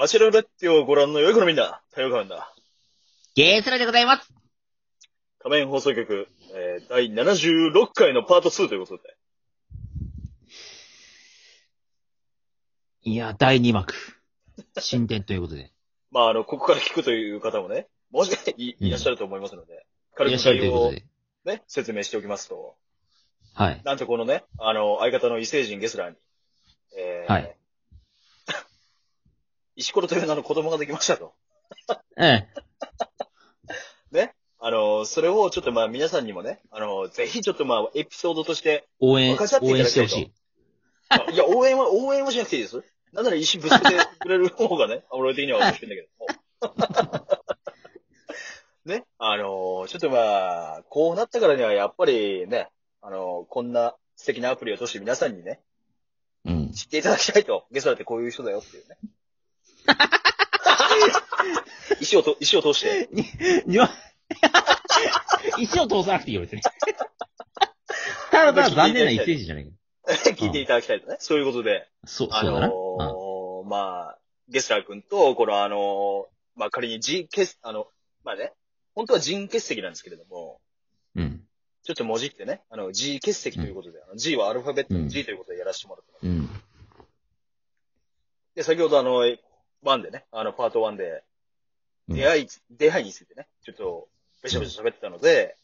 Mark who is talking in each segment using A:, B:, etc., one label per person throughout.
A: バチェラレッティをご覧の良い子のみんな、太陽館だ。
B: ゲースラでございます。
A: 仮面放送局、えー、第76回のパート2ということで。
B: いや、第2幕。進展ということで。
A: まあ、あの、ここから聞くという方もね、もしかしていいらっしゃると思いますので、
B: い
A: 軽く
B: らっしゃると
A: 概要を
B: いうことで。
A: ね、説明しておきますと、
B: はい。
A: なんとこのね、あの、相方の異星人ゲスラーに、えー、
B: はい。
A: 石ころという名の子供ができましたと。
B: ええ。
A: ね？あの、それをちょっとまあ皆さんにもね、あの、ぜひちょっとまあエピソードとして、
B: 応援、
A: 分かち合ってい
B: 応援
A: ただきたいと
B: してほしい。
A: あいや、応援は、応援はしなくていいです。なんなら石ぶつけてくれる方がね、俺的には面白いんだけども。ね？あの、ちょっとまあ、こうなったからにはやっぱりね、あの、こんな素敵なアプリを通して皆さんにね、
B: うん。
A: 知っていただきたいと。ゲストだってこういう人だよっていうね。石をと、石を通して。
B: にわ、石を通さなくていいよ、別に。ただただ残念な一星人じゃないけど。
A: 聞いていただきたいとね。そういうことで。
B: そう、
A: あ
B: そうだな。
A: のーまあ、ゲスラー君と、このあのーまあ仮に G 欠、あの、まあね、本当は人欠席なんですけれども、
B: うん。うん。
A: ちょっと文字ってね、あの、G 欠席ということで、あの G はアルファベットの G ということでやらせてもらってます。
B: うん。
A: で、先ほどあの、1でね、あの、パート1で、
B: うん
A: 出会い、出会いについてね、ちょっと、べしゃべしゃ喋ってたので、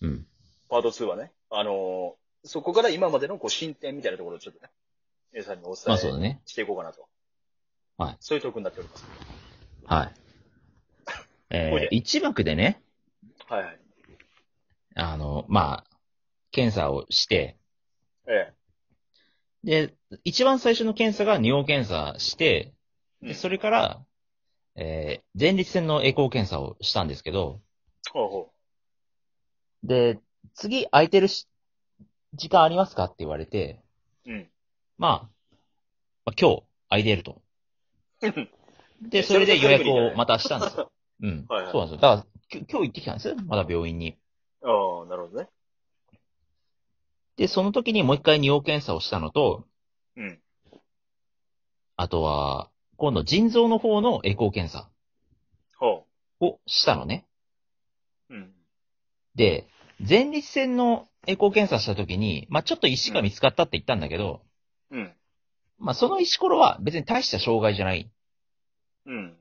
B: うん。
A: パート2はね、あのーそこから今までのこう進展みたいなところをちょっとね、皆さんにお
B: ま
A: 伝え
B: ね。
A: していこうかなと。
B: はい。
A: そういうトークになっております。
B: はい。えー、一幕でね、
A: はいはい。
B: あの、まあ、検査をして、
A: え
B: で、一番最初の検査が尿検査して、
A: え。
B: でそれから、えー、前立腺のエコー検査をしたんですけど、
A: ほうほ
B: で、次空いてるし時間ありますかって言われて、
A: う。うん。
B: まあ、まあ、今日空いてると。で、
A: え
B: それで予約をまたしたんですよ。うん。
A: はいはい
B: そうなんですよ。だから、き今日行ってきたんですよ。まだ病院に。
A: ああ、なるほどね。
B: で、その時にもう一回尿検査をしたのと、
A: うん。
B: あとは、今度腎臓の方のエコー検査
A: ほ
B: をしたのね。
A: う。うん。
B: で、前立腺のエコー検査した時に、まあちょっと石が見つかったって言ったんだけど、
A: うん。
B: まあその石ころは別に大した障害じゃない。
A: うん。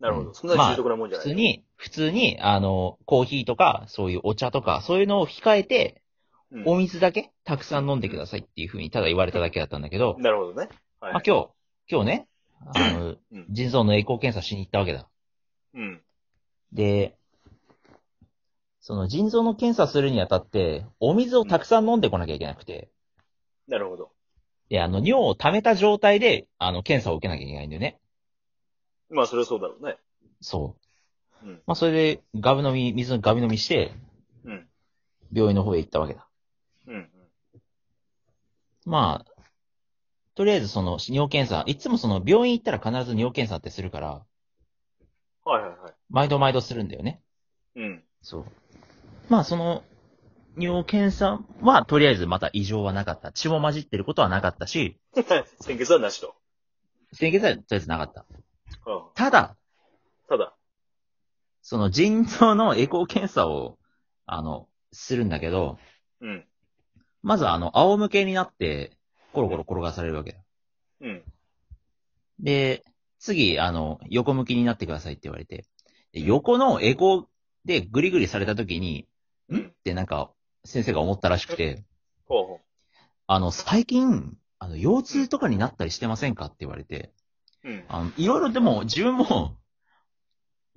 A: なるほど。
B: うん
A: そんなに重篤なもんじゃない。
B: 普通に、普通に、あの、コーヒーとか、そういうお茶とか、そういうのを控えて、
A: うん、
B: お水だけたくさん飲んでくださいっていうふうにただ言われただけだったんだけど、
A: なるほどね。はい。
B: まあ今日、今日ね、あの、
A: うん。
B: 腎臓のエコー検査しに行ったわけだ。
A: うん。
B: で、その腎臓の検査するにあたって、お水をたくさん飲んでこなきゃいけなくて、
A: なるほど。
B: で、あの、尿を溜めた状態で、あの、検査を受けなきゃいけないんだよね。
A: まあ、それはそうだろうね。
B: そう。
A: うん。
B: まあ、それで、ガブ飲み、水のガブ飲みして、
A: うん。
B: 病院の方へ行ったわけだ。
A: うん。
B: まあ、とりあえずその、尿検査、いつもその、病院行ったら必ず尿検査ってするから、
A: はいはいはい。
B: 毎度毎度するんだよね。
A: うん。
B: そう。まあ、その、尿検査は、とりあえずまた異常はなかった。血も混じってることはなかったし、
A: 先決はなしと。
B: 清潔はとりあえずなかった。
A: うん。
B: ただ、
A: ただ。
B: その腎臓のエコー検査を、あの、するんだけど、
A: うん。
B: まずあの、仰向けになって、コロコロ転がされるわけだ。
A: うん。
B: で、次、あの、横向きになってくださいって言われて、で横のエコーでグリグリされた時に、
A: うんん
B: ってなんか、先生が思ったらしくて、
A: ほうほ
B: あの、最近、あの、腰痛とかになったりしてませんかって言われて、
A: う。うん。
B: あの、いろいろでも、自分も、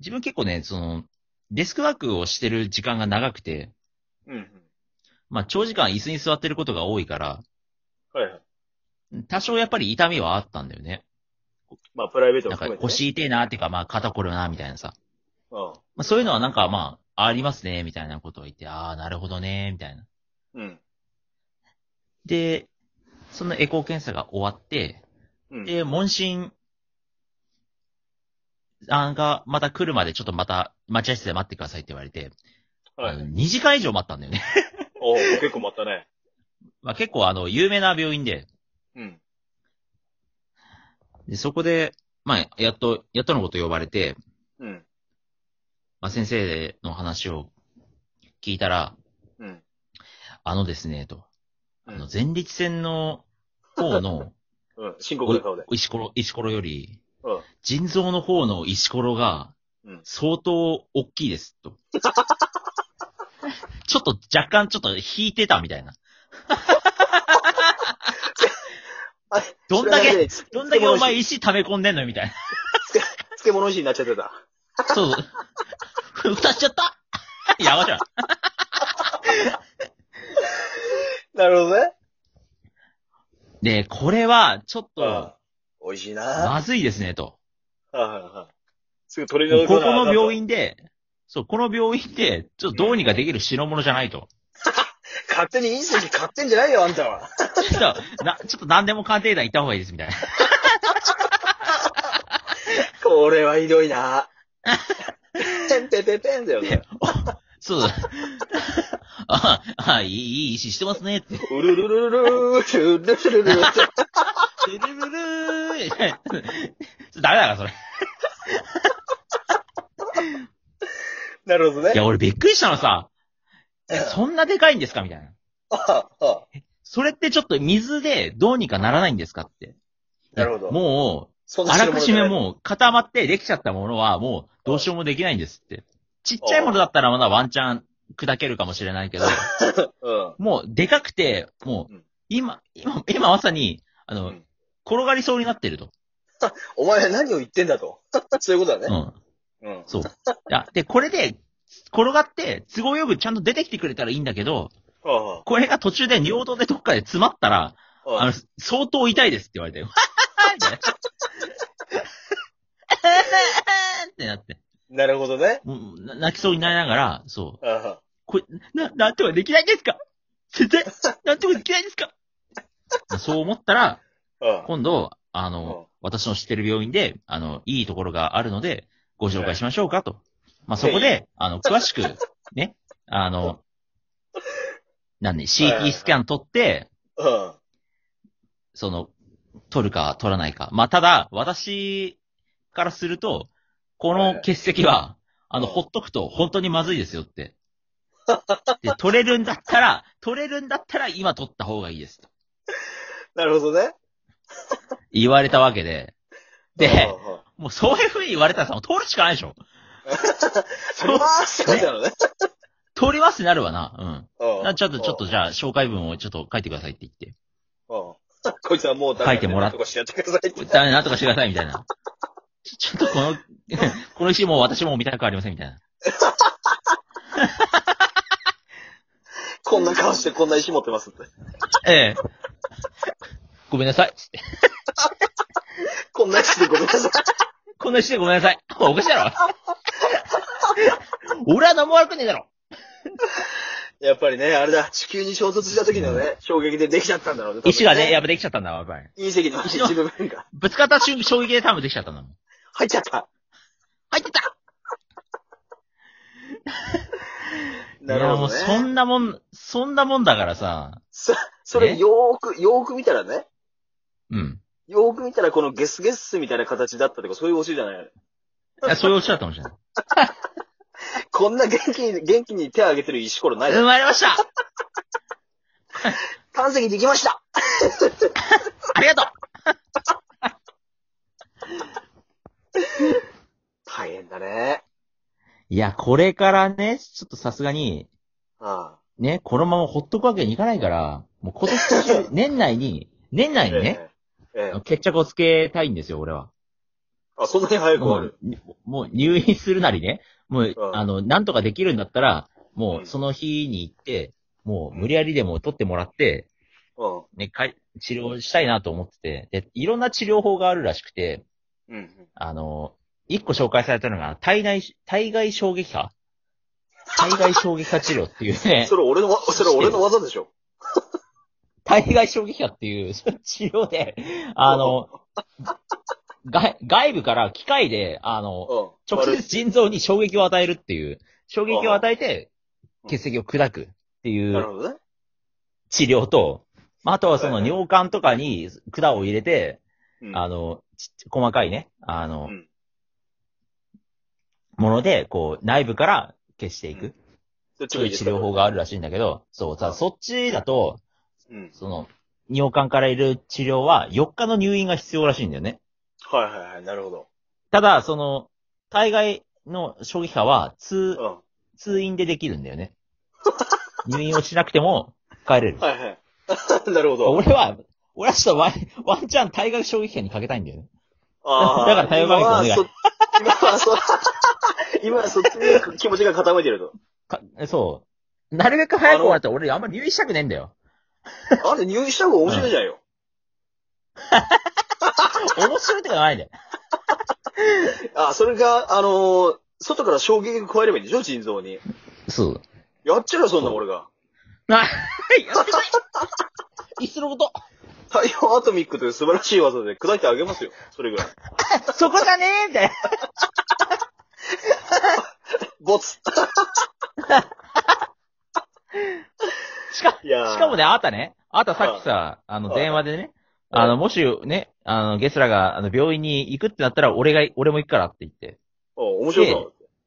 B: 自分結構ね、その、デスクワークをしてる時間が長くて、
A: うん。うん。
B: まあ、長時間椅子に座ってることが多いから、
A: はいはい。
B: 多少やっぱり痛みはあったんだよね。
A: まあ、プライベートも
B: なんか
A: 含めて、ね。
B: 腰痛いなっていうか、まあ肩こるな、みたいなさ。
A: うん。
B: まあそういうのはなんかまあ、ありますね、みたいなことを言って、ああ、なるほどね、みたいな。
A: うん。
B: で、そのエコー検査が終わって、
A: うん。
B: で、問診、あんがまた来るまでちょっとまた待合室で待ってくださいって言われて、あの
A: はい。
B: 2時間以上待ったんだよね。
A: おー結構待ったね。
B: まあ結構あの、有名な病院で、
A: うん。
B: で、そこで、まあ、やっと、やっとのこと呼ばれて、
A: うん。
B: まあ、先生の話を聞いたら、
A: うん。
B: あのですね、と。
A: うん
B: あの、前立腺の方の
A: うん。深刻な顔で。
B: 石ころ、石ころより、
A: うん。
B: 腎臓の方の石ころが
A: うん、
B: 相当大きいです、と。ちょっと若干ちょっと引いてたみたいな。
A: あ
B: どんだけ、
A: け
B: どんだけお前石溜め込んでんのみたい
A: 漬物石になっちゃってた。
B: な。そうそう。蓋しちゃった？やばじゃん。
A: なるほどね。
B: で、これは、ちょっ
A: うん
B: と、。
A: 美味しいなは
B: まずいですね、と。
A: いはいはい。すぐ取り
B: ここ
A: 除かな
B: の病
A: 院。
B: 院で、そう、この病院で、ちょっとどうにかできる代物じゃないと。
A: 勝手に隕石買ってんじゃないよ、あんたは。
B: ちょっと、な、ちょっと何でも鑑定団行った方がいいです、みたいな。
A: これはひどいな。てんてんてんてんだよね。
B: そうだ。あ、あ、いい、いい石してますね、って。
A: うるるるるるー、チュるるるるー。
B: ルるるー。ちょっとダメだな、それ。
A: なるほどね
B: い。や、俺びっくりしたのさ、えそんなでかいんですか？みたいな。
A: ああ
B: それってちょっと水でどうにかならないんですかって。
A: なるほど
B: もう、あらかじめ
A: う。
B: もう固まってできちゃったものはもうどうしようもできないんですって。ちっちゃいものだったらまだワンチャン砕けるかもしれないけど、
A: うん。
B: もうでかくて、もう
A: うん
B: 今、今、今まさに、あの、
A: うん
B: 転がりそうになってると。
A: お前何を言ってんだと。そういうことだ
B: う
A: ね。
B: ん。
A: うん。
B: そう。いや、で、これで、転がって、都合よくちゃんと出てきてくれたらいいんだけど、
A: あ
B: これが途中で尿道でどっかで詰まったら、
A: あああ
B: あの、相当痛いですって言われて、みたいなってなって、
A: なるほどね。
B: もうな泣きそうになりながら、そう。
A: あ
B: これ、な、なんとかできないんですか先生、なんとかできないんですかそう思ったら、
A: あああ
B: 今度、あ
A: うん
B: の、私の知ってる病院で、あの、いいところがあるので、ご紹介しましょうかと。まあ、そこで、あの、詳しく、ね、あの、なんで、CT スキャン取って、
A: うん。
B: その、取るか取らないか。まあ、ただ、私からすると、この結石は、あの、
A: うん
B: ほっとくと本当にまずいですよって。で、取れるんだったら、取れるんだったら今取った方がいいですと。
A: なるほどね。
B: 言われたわけで。で、もうそういう風に言われたらさ、もう取るしかないでしょ。
A: 取りますって感じなのね。
B: 取りますってなるわな。うん。
A: うん
B: なちょっと、ちょっとじゃあ、紹介文をちょっと書いてくださいって言って。
A: うん こいつはもうダメ
B: 書いてもらっ
A: なんとかしてやってくださいって。
B: ダメ、なんとかしてくださいみたいな。ちちょっとこの、この石もう私も見たくありませんみたいな。
A: こんな顔してこんな石持ってますって。
B: ええ。ごめんなさい。つって
A: こんな石でごめんなさい。
B: こんな石でごめんなさい。おかしいだろ。俺は何も悪くねえだろ。
A: やっぱりね、あれだ、地球に衝突した時のね、衝撃でできちゃったんだろうね。
B: 石がね、やっ
A: ぱ
B: ぱできちゃったんだわ、やっぱり。
A: 隕石の一部分が
B: ぶつかった瞬衝撃で多分できちゃったんだもん。
A: 入っちゃった。
B: 入ってた
A: なるほど
B: いや、もうそ
A: ね。
B: んなもん、そんなもんだからさ。
A: そ、それよーく、よーく見たらね、
B: うん。
A: よーく見たらこのゲスゲスみたいな形だったとか、そういうオチじゃない
B: いや、そういうおっしゃったかもしれない。
A: こんな元気に、元気に手を挙げてる石ころないだ
B: 生
A: ろ。
B: まれました
A: 胆石できました
B: ありがとう
A: 大変だね。
B: いや、これからね、ちょっとさすがに、
A: あ
B: ね、このままほっとくわけにいかないから、もう今年中、年内に、年
A: あ。
B: 内にね、
A: ええ。ええ。
B: 決着をつけたいんですよ、俺は。
A: あ、そんなに早く終
B: も
A: わる。
B: う、もう入院するなりね、もう、
A: うん
B: あの、なんとかできるんだったら、も
A: うん
B: うその日に行って、もう無理やりでも取ってもらって、
A: う
B: ね、かい治療したいなと思ってて、で、いろんな治療法があるらしくて、
A: ん。うん。
B: あの、一個紹介されたのが、体内、体外衝撃波？体外衝撃波治療っていうね
A: そ、れ俺のわ、それ俺の技でしょ。
B: 体外衝撃波っていう治療で、あの、外外部から機械で、あの、
A: うん。
B: 直接腎臓に衝撃を与えるっていう、衝撃を与えて
A: うん
B: 血石を砕くっていう
A: なるほどね。
B: 治療と、まああとはその
A: はいはい
B: 尿管とかに管を入れて、
A: うん
B: あの、ち細かいね、あの、
A: うん
B: もので、こう、内部から消していく。
A: どっち
B: そういう治
A: もいいですか
B: 療法があるらしいんだけど、そう、さ、そっちだと、
A: うん。
B: その、尿管からいる治療は4日の入院が必要らしいんだよね。
A: はいはいはい、なるほど。
B: ただ、その、大概の衝撃波は通
A: う、ん。
B: 通院でできるんだよね。入院をしなくても帰れる。
A: はいはい。なるほど。
B: 俺は、俺はちょっとワン、ワンチャン大学衝撃波にかけたいんだよね。
A: あー
B: だから対応がいいとお願い
A: 今はそ、今はそ、っちに気持ちが傾いてると。
B: かそう。なるべく早く終わったら俺あんま入院したくねえんだよ。
A: あれ入院した方が面白いじゃんよ。
B: 面白いとかないんだよ。
A: あ、それが、あのー外から衝撃が加えればいいんでしょ？腎臓に。
B: そう。
A: やっちゃうよ、そんな俺が。
B: あ、はい、やってない。いっそのこと。
A: 太陽アトミックという素晴らしい技で砕いてあげますよ。それぐらい。
B: そこじゃねえみたいな。
A: ボツ。
B: しか、
A: いやー
B: しかもね、あなたね、あなたさっきさ、あの、
A: はい
B: 電話でね、
A: うん
B: あの、もしね、あの、ゲスラが、あの、病院に行くってなったら、俺が、俺も行くからって言って。
A: お面白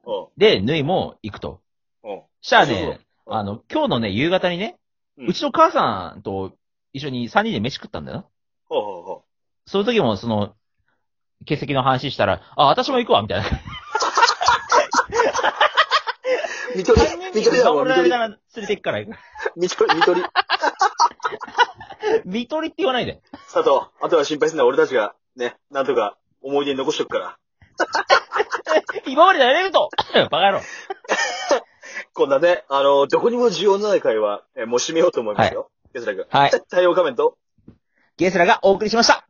A: そう。
B: で、ヌイも行くと。
A: うん。うん。
B: したら
A: そうそう
B: ね、
A: うん
B: あの、今日のね、夕方にね、
A: うん
B: うちの母さんと一緒に3人で飯食ったんだよな。
A: ほうほうほ
B: その時も、その、欠席の話したら、あ、私も行くわ、みたいな。
A: う。見取り
B: 3人、
A: 見取りだも
B: 連れて行くから行く。
A: 見取り、見取り。
B: 見取りって言わないで。
A: 佐藤、あとは心配すんな、俺たちが、ね、なんとか思い出に残しとくから。
B: 今までやれると バカ野郎。
A: こんなね、あの、どこにも需要のない会話、えーもう締めようと思いますよ。ゲスラ君。
B: はい。
A: 対応画面と、
B: ゲスラがお送りしました。